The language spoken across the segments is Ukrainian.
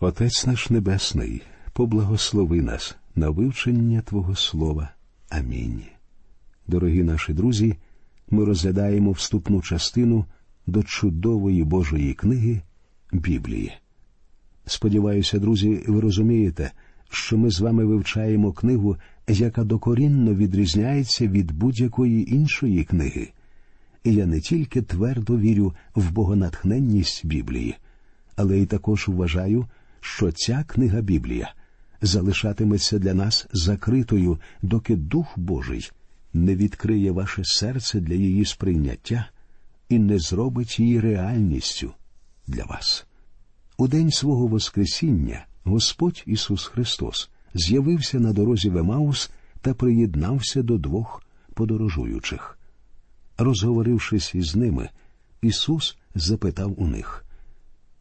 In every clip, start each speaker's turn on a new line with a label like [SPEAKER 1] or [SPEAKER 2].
[SPEAKER 1] Отець наш Небесний, поблагослови нас на вивчення Твого Слова. Амінь. Дорогі наші друзі, ми розглядаємо вступну частину до чудової Божої книги Біблії. Сподіваюся, друзі, ви розумієте, що ми з вами вивчаємо книгу, яка докорінно відрізняється від будь-якої іншої книги. І я не тільки твердо вірю в богонатхненність Біблії, але й також вважаю, що ця книга Біблія залишатиметься для нас закритою, доки Дух Божий не відкриє ваше серце для її сприйняття і не зробить її реальністю для вас. У день свого Воскресіння Господь Ісус Христос з'явився на дорозі в Емаус та приєднався до двох подорожуючих. Розговорившись із ними, Ісус запитав у них,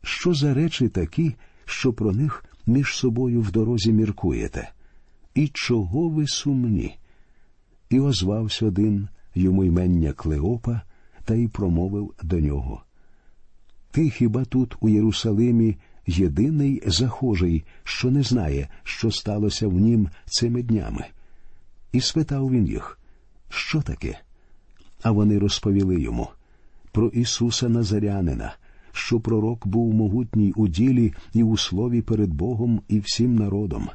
[SPEAKER 1] що за речі такі, що про них між собою в дорозі міркуєте, і чого ви сумні? І озвався один йому ймення Клеопа та й промовив до нього. Ти хіба тут, у Єрусалимі, єдиний захожий, що не знає, що сталося в нім цими днями? І спитав він їх, що таке? А вони розповіли йому про Ісуса Назарянина, що пророк був могутній у ділі і у слові перед Богом і всім народом,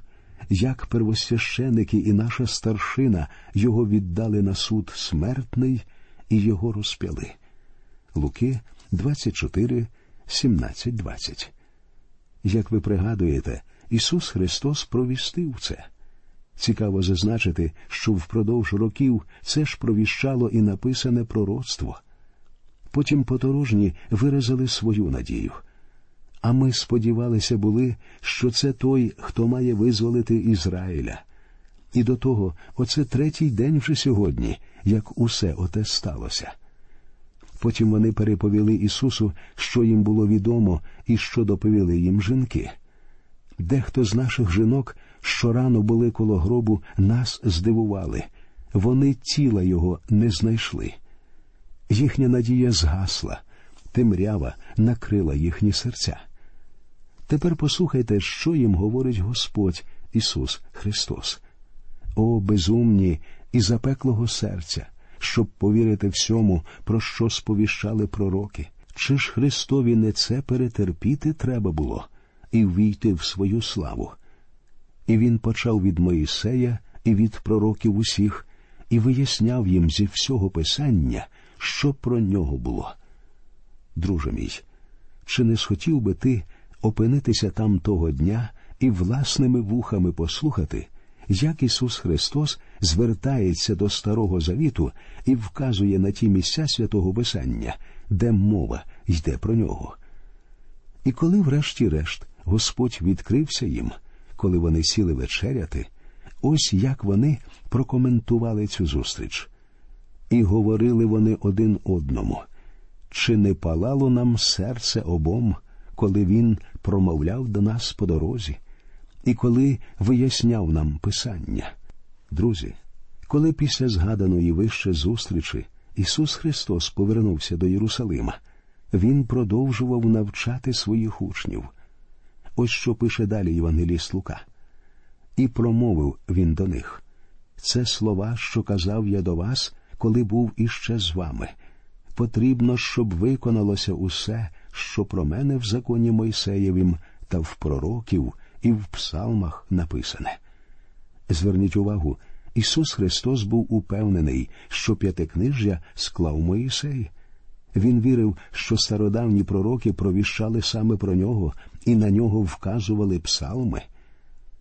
[SPEAKER 1] як первосвященики і наша старшина його віддали на суд смертний і його розп'яли. Луки 24, 17, 20. Як ви пригадуєте, Ісус Христос провістив це. Цікаво зазначити, що впродовж років це ж провіщало і написане пророцтво. Потім подорожні виразили свою надію. А ми сподівалися були, що це той, хто має визволити Ізраїля. І до того, оце третій день вже сьогодні, як усе оте сталося. Потім вони переповіли Ісусу, що їм було відомо і що доповіли їм жінки. Дехто з наших жінок, що рано були коло гробу, нас здивували. Вони тіла його не знайшли. Їхня надія згасла, темрява накрила їхні серця. Тепер послухайте, що їм говорить Господь Ісус Христос. О, безумні і запеклого серця, щоб повірити всьому, про що сповіщали пророки. Чи ж Христові не це перетерпіти треба було і ввійти в свою славу? І він почав від Моїсея і від пророків усіх, і виясняв їм зі всього Писання, що про нього було. Друже мій, чи не схотів би ти опинитися там того дня і власними вухами послухати, як Ісус Христос звертається до Старого Завіту і вказує на ті місця святого Писання, де мова йде про нього. І коли, врешті-решт, Господь відкрився їм, коли вони сіли вечеряти, ось як вони прокоментували цю зустріч. І говорили вони один одному, чи не палало нам серце обом, коли він промовляв до нас по дорозі, і коли виясняв нам Писання. Друзі, коли після згаданої вище зустрічі Ісус Христос повернувся до Єрусалима, Він продовжував навчати своїх учнів. Ось що пише далі Євангеліст Лука. І промовив він до них це слова, що казав я до вас, коли був іще з вами. Потрібно, щоб виконалося усе, що про мене в законі Мойсеєвім та в пророків і в псалмах написане. Зверніть увагу, Ісус Христос був упевнений, що п'ятикнижжя склав Моїсей. Він вірив, що стародавні пророки провіщали саме про нього і на нього вказували псалми.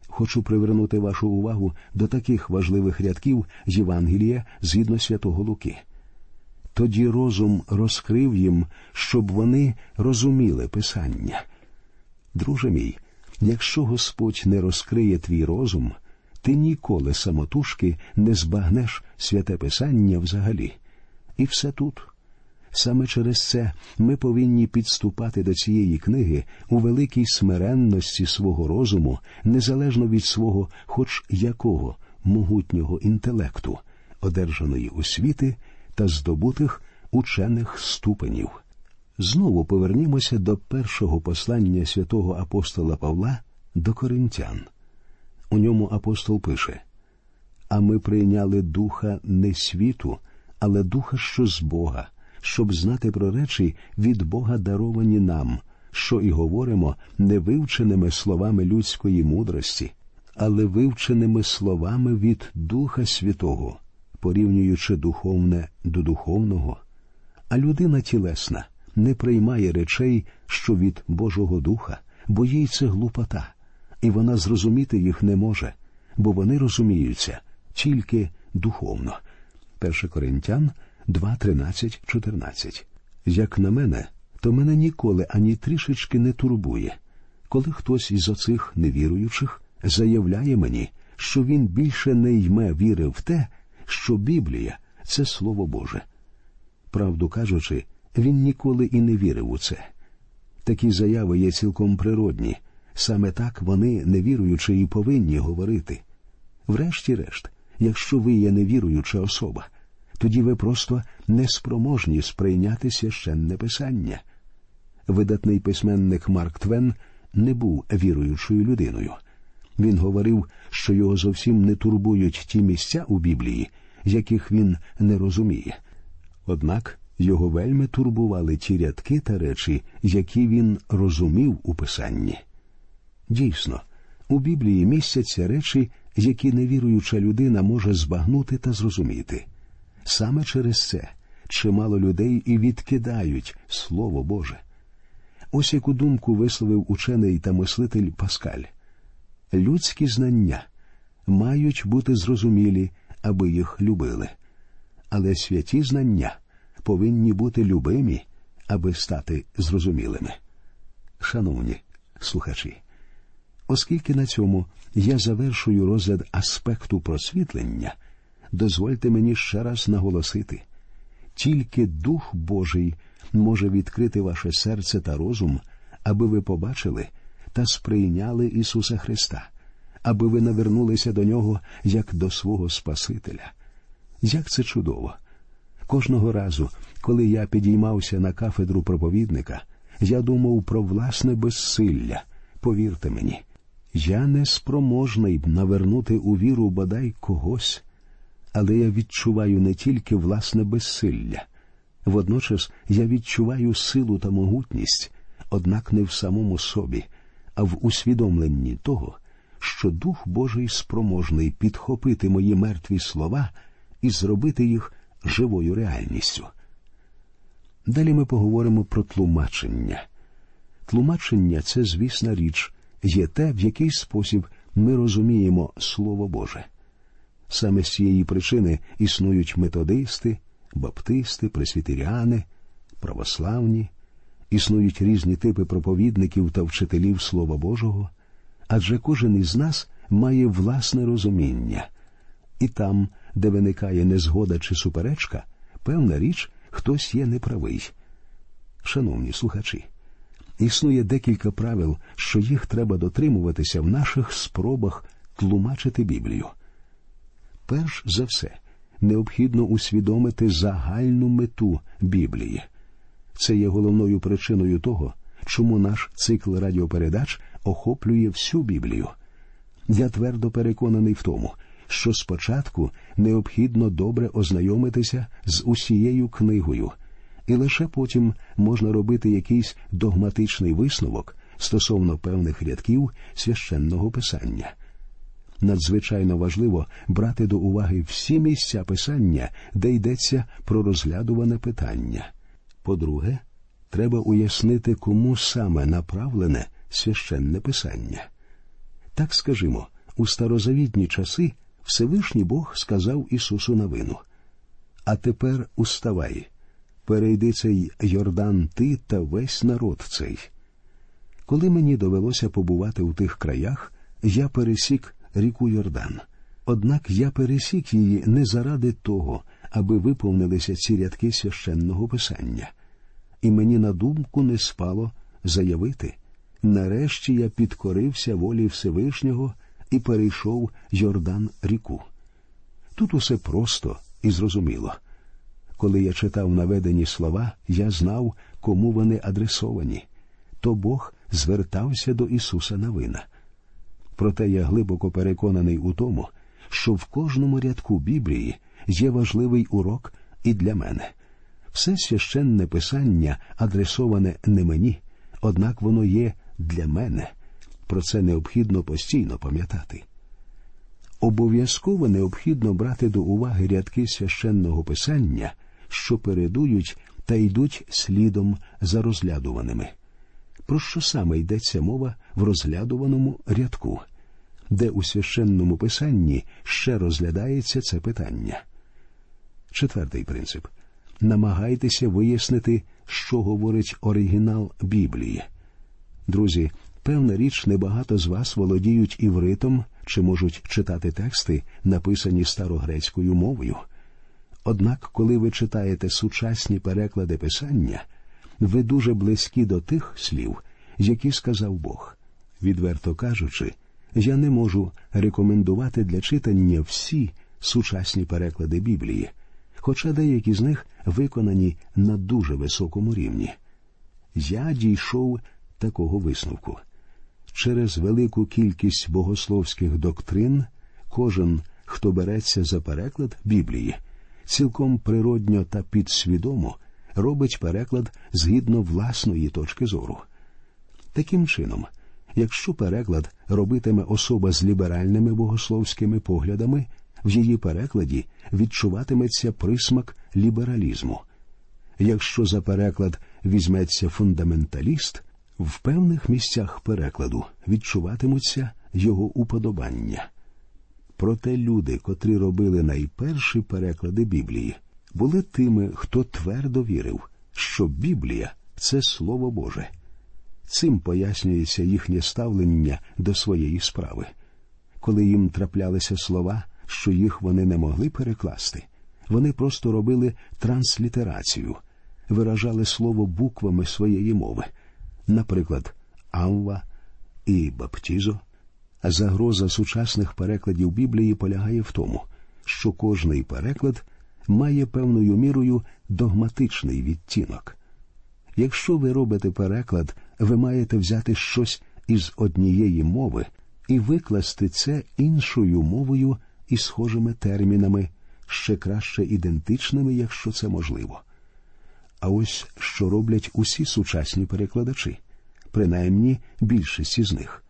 [SPEAKER 1] Хочу привернути вашу увагу до таких важливих рядків Євангелія згідно святого Луки. Тоді розум розкрив їм, щоб вони розуміли Писання. Друже мій, якщо Господь не розкриє твій розум, ти ніколи самотужки не збагнеш святе Писання взагалі. І все тут. Саме через це ми повинні підступати до цієї книги у великій смиренності свого розуму, незалежно від свого, хоч якого могутнього інтелекту, одержаної освіти та здобутих учених ступенів. Знову повернімося до першого послання святого апостола Павла до Коринтян. У ньому апостол пише А ми прийняли духа не світу, але духа, що з Бога, щоб знати про речі від Бога даровані нам, що і говоримо не вивченими словами людської мудрості, але вивченими словами від Духа Святого, порівнюючи духовне до духовного, а людина тілесна не приймає речей, що від Божого Духа, бо їй це глупота, і вона зрозуміти їх не може, бо вони розуміються тільки духовно. 1 Коринтян 2, 13, 14. Як на мене, то мене ніколи ані трішечки не турбує, коли хтось із оцих невіруючих заявляє мені, що він більше не йме віри в те, що Біблія це Слово Боже. Правду кажучи, він ніколи і не вірив у це. Такі заяви є цілком природні, саме так вони, невіруючи, і повинні говорити. Врешті-решт, якщо ви є невіруюча особа, тоді ви просто неспроможні сприйняти священне писання. Видатний письменник Марк Твен не був віруючою людиною. Він говорив, що його зовсім не турбують ті місця у Біблії, яких він не розуміє. Однак його вельми турбували ті рядки та речі, які він розумів у писанні. Дійсно, у Біблії містяться речі, які невіруюча людина може збагнути та зрозуміти. Саме через це чимало людей і відкидають Слово Боже. Ось яку думку висловив учений та мислитель Паскаль. Людські знання мають бути зрозумілі, аби їх любили, але святі знання повинні бути любимі, аби стати зрозумілими. Шановні слухачі, оскільки на цьому я завершую розгляд аспекту просвітлення, дозвольте мені ще раз наголосити тільки Дух Божий може відкрити ваше серце та розум, аби ви побачили та сприйняли Ісуса Христа, аби ви навернулися до Нього як до свого Спасителя. Як це чудово! Кожного разу, коли я підіймався на кафедру проповідника, я думав про власне безсилля. Повірте мені, я не спроможний навернути у віру бодай когось, але я відчуваю не тільки власне безсилля. Водночас я відчуваю силу та могутність, однак не в самому собі, а в усвідомленні того, що Дух Божий спроможний підхопити мої мертві слова і зробити їх живою реальністю. Далі ми поговоримо про тлумачення. Тлумачення це, звісна річ, є те, в який спосіб ми розуміємо Слово Боже. Саме з цієї причини існують методисти, баптисти, пресвітеріани, православні, існують різні типи проповідників та вчителів Слова Божого, адже кожен із нас має власне розуміння, і там, де виникає незгода чи суперечка, певна річ, хтось є неправий. Шановні слухачі, існує декілька правил, що їх треба дотримуватися в наших спробах тлумачити Біблію. Перш за все, необхідно усвідомити загальну мету Біблії. Це є головною причиною того, чому наш цикл радіопередач охоплює всю Біблію. Я твердо переконаний в тому, що спочатку необхідно добре ознайомитися з усією книгою, і лише потім можна робити якийсь догматичний висновок стосовно певних рядків священного писання. Надзвичайно важливо брати до уваги всі місця писання, де йдеться про розглядуване питання. По-друге, треба уяснити, кому саме направлене священне писання. Так скажімо, у старозавітні часи Всевишній Бог сказав Ісусу на вину. А тепер уставай, перейди цей Йордан ти та весь народ цей. Коли мені довелося побувати у тих краях, я пересік ріку Йордан. Однак я пересік її не заради того, аби виповнилися ці рядки священного писання, і мені на думку не спало заявити нарешті я підкорився волі Всевишнього і перейшов Йордан ріку. Тут усе просто і зрозуміло. Коли я читав наведені слова, я знав, кому вони адресовані, то Бог звертався до Ісуса Навина. Проте я глибоко переконаний у тому, що в кожному рядку Біблії є важливий урок і для мене. Все священне писання адресоване не мені, однак воно є для мене. Про це необхідно постійно пам'ятати. Обов'язково необхідно брати до уваги рядки священного писання, що передують та йдуть слідом за розглядуваними. Про що саме йдеться мова в розглядуваному рядку, де у священному писанні ще розглядається це питання. Четвертий принцип намагайтеся вияснити, що говорить оригінал Біблії. Друзі, певна річ, небагато з вас володіють івритом чи можуть читати тексти, написані старогрецькою мовою. Однак, коли ви читаєте сучасні переклади писання, ви дуже близькі до тих слів, які сказав Бог. Відверто кажучи, я не можу рекомендувати для читання всі сучасні переклади Біблії, хоча деякі з них виконані на дуже високому рівні. Я дійшов такого висновку. Через велику кількість богословських доктрин кожен, хто береться за переклад Біблії, цілком природньо та підсвідомо робить переклад згідно власної точки зору. Таким чином, якщо переклад робитиме особа з ліберальними богословськими поглядами, в її перекладі відчуватиметься присмак лібералізму. Якщо за переклад візьметься фундаменталіст, в певних місцях перекладу відчуватимуться його уподобання. Проте люди, котрі робили найперші переклади Біблії, були тими, хто твердо вірив, що Біблія це Слово Боже. Цим пояснюється їхнє ставлення до своєї справи. Коли їм траплялися слова, що їх вони не могли перекласти, вони просто робили транслітерацію, виражали слово буквами своєї мови, наприклад, Амва і Баптізо. Загроза сучасних перекладів Біблії полягає в тому, що кожний переклад має певною мірою догматичний відтінок. Якщо ви робите переклад, ви маєте взяти щось із однієї мови і викласти це іншою мовою і схожими термінами, ще краще ідентичними, якщо це можливо. А ось що роблять усі сучасні перекладачі, принаймні більшість із них.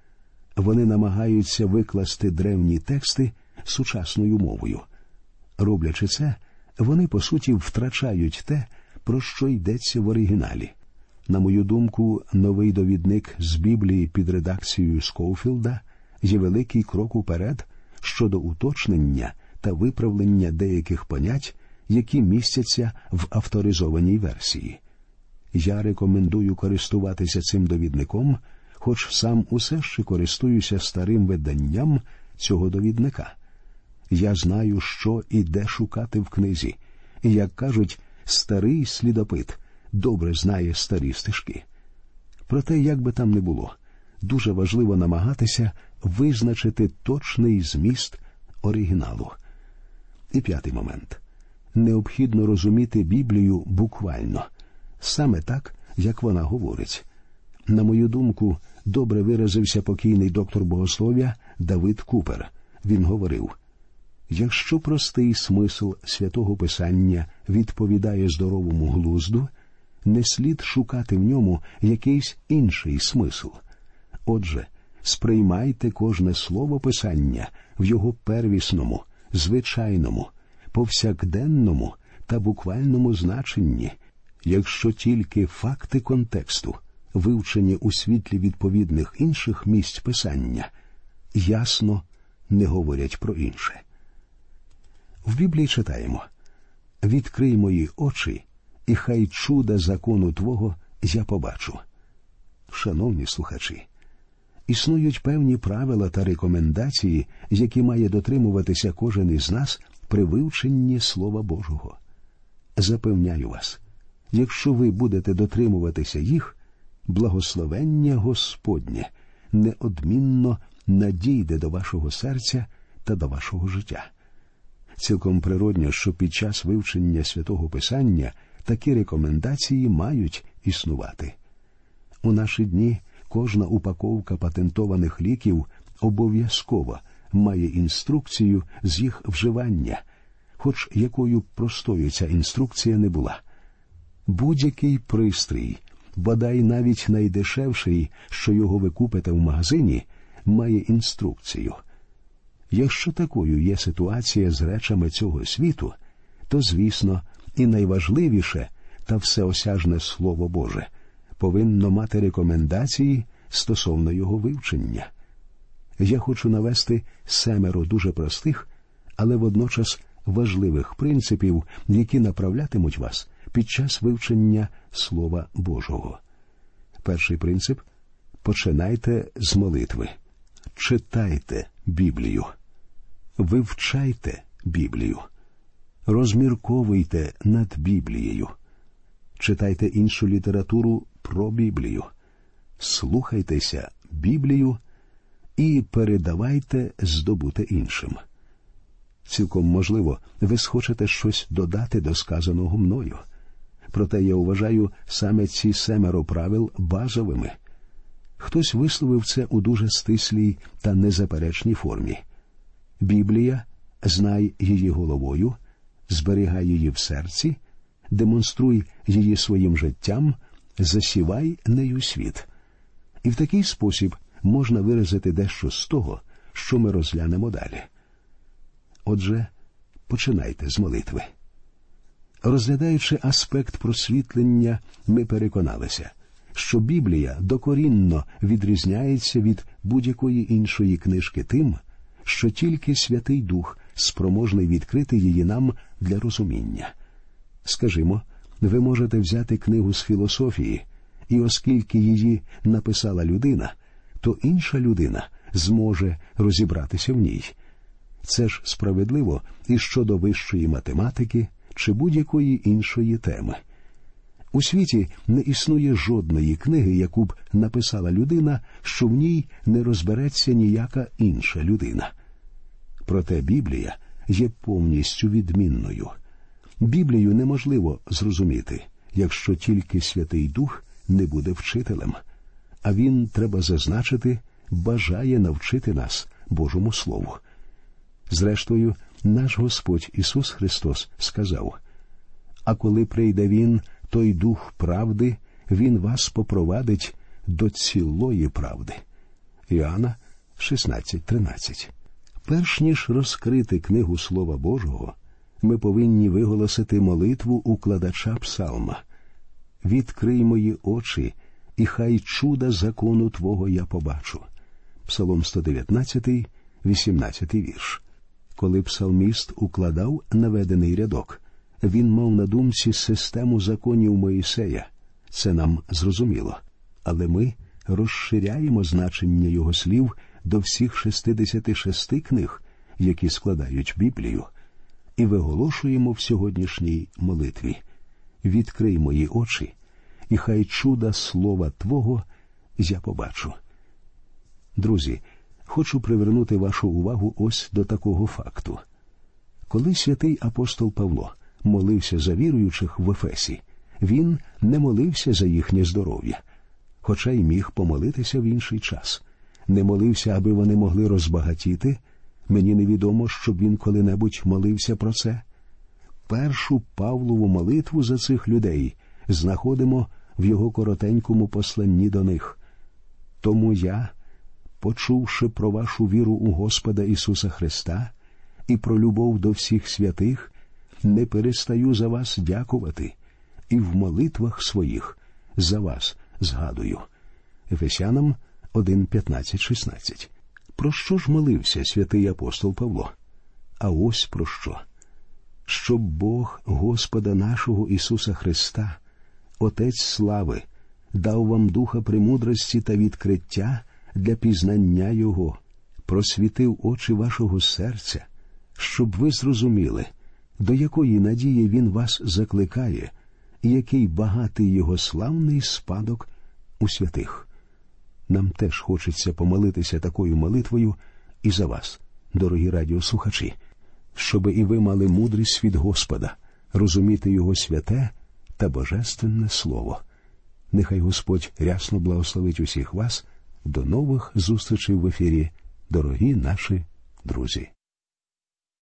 [SPEAKER 1] Вони намагаються викласти древні тексти сучасною мовою. Роблячи це, вони по суті втрачають те, про що йдеться в оригіналі. На мою думку, новий довідник з Біблії під редакцією Скоуфілда є великий крок уперед щодо уточнення та виправлення деяких понять, які містяться в авторизованій версії. Я рекомендую користуватися цим довідником, хоч сам усе ще користуюся старим виданням цього довідника. Я знаю, що і де шукати в книзі, і, як кажуть, старий слідопит добре знає старі стежки. Проте, як би там не було, дуже важливо намагатися визначити точний зміст оригіналу. І п'ятий момент необхідно розуміти Біблію буквально, саме так, як вона говорить. На мою думку, добре виразився покійний доктор богослов'я Давид Купер. Він говорив якщо простий смисл святого Писання відповідає здоровому глузду, не слід шукати в ньому якийсь інший смисл. Отже, сприймайте кожне слово Писання в його первісному, звичайному, повсякденному та буквальному значенні, якщо тільки факти контексту, вивчені у світлі відповідних інших місць писання, ясно не говорять про інше. В Біблії читаємо Відкрий мої очі, і хай чуда закону Твого я побачу. Шановні слухачі, існують певні правила та рекомендації, які має дотримуватися кожен із нас при вивченні Слова Божого. Запевняю вас, якщо ви будете дотримуватися їх, благословення Господнє неодмінно надійде до вашого серця та до вашого життя. Цілком природньо, що під час вивчення святого Писання такі рекомендації мають існувати. У наші дні кожна упаковка патентованих ліків обов'язково має інструкцію з їх вживання, хоч якою простою ця інструкція не була. Будь-який пристрій, бодай навіть найдешевший, що його ви купите в магазині, має інструкцію. Якщо такою є ситуація з речами цього світу, то, звісно, і найважливіше та всеосяжне Слово Боже повинно мати рекомендації стосовно його вивчення. Я хочу навести семеро дуже простих, але водночас важливих принципів, які направлятимуть вас під час вивчення Слова Божого. Перший принцип починайте з молитви, читайте Біблію, вивчайте Біблію, розмірковуйте над Біблією, читайте іншу літературу про Біблію, слухайтеся Біблію і передавайте здобуте іншим. Цілком можливо, ви схочете щось додати до сказаного мною. Проте я вважаю саме ці семеро правил базовими. Хтось висловив це у дуже стислій та незаперечній формі. Біблія знай її головою, зберігай її в серці, демонструй її своїм життям, засівай нею світ. І в такий спосіб можна виразити дещо з того, що ми розглянемо далі. Отже, починайте з молитви. Розглядаючи аспект просвітлення, ми переконалися, що Біблія докорінно відрізняється від будь-якої іншої книжки тим, що тільки Святий Дух спроможний відкрити її нам для розуміння. Скажімо, ви можете взяти книгу з філософії, і оскільки її написала людина, то інша людина зможе розібратися в ній. Це ж справедливо і щодо вищої математики чи будь-якої іншої теми. У світі не існує жодної книги, яку б написала людина, що в ній не розбереться ніяка інша людина. Проте Біблія є повністю відмінною. Біблію неможливо зрозуміти, якщо тільки Святий Дух не буде вчителем, а він, треба зазначити, бажає навчити нас Божому Слову. Зрештою, наш Господь Ісус Христос сказав А коли прийде Він, той Дух правди, Він вас попровадить до цілої правди. Іоанна 16.13 Перш ніж розкрити книгу Слова Божого, ми повинні виголосити молитву укладача псалма. Відкрий мої очі, і хай чуда закону Твого я побачу. Псалом 119, 18 вірш. Коли псалміст укладав наведений рядок, він мав на думці систему законів Моїсея. Це нам зрозуміло. Але ми розширяємо значення його слів до всіх 66 книг, які складають Біблію, і виголошуємо в сьогоднішній молитві. Відкрий мої очі, і хай чуда слова Твого я побачу. Друзі, хочу привернути вашу увагу ось до такого факту. Коли святий апостол Павло молився за віруючих в Ефесі, він не молився за їхнє здоров'я, хоча й міг помолитися в інший час. Не молився, аби вони могли розбагатіти. Мені невідомо, щоб він коли-небудь молився про це. Першу Павлову молитву за цих людей знаходимо в його коротенькому посланні до них. Тому я, почувши про вашу віру у Господа Ісуса Христа і про любов до всіх святих, не перестаю за вас дякувати і в молитвах своїх за вас згадую. Ефесянам 1, 15, 16. Про що ж молився святий апостол Павло? А ось про що? Щоб Бог Господа нашого Ісуса Христа, Отець слави, дав вам духа премудрості та відкриття для пізнання Його, просвітив очі вашого серця, щоб ви зрозуміли, до якої надії Він вас закликає, і який багатий його славний спадок у святих. Нам теж хочеться помолитися такою молитвою і за вас, дорогі радіослухачі, щоб і ви мали мудрість від Господа, розуміти Його святе та божественне Слово. Нехай Господь рясно благословить усіх вас. До нових зустрічей в ефірі, дорогі наші друзі.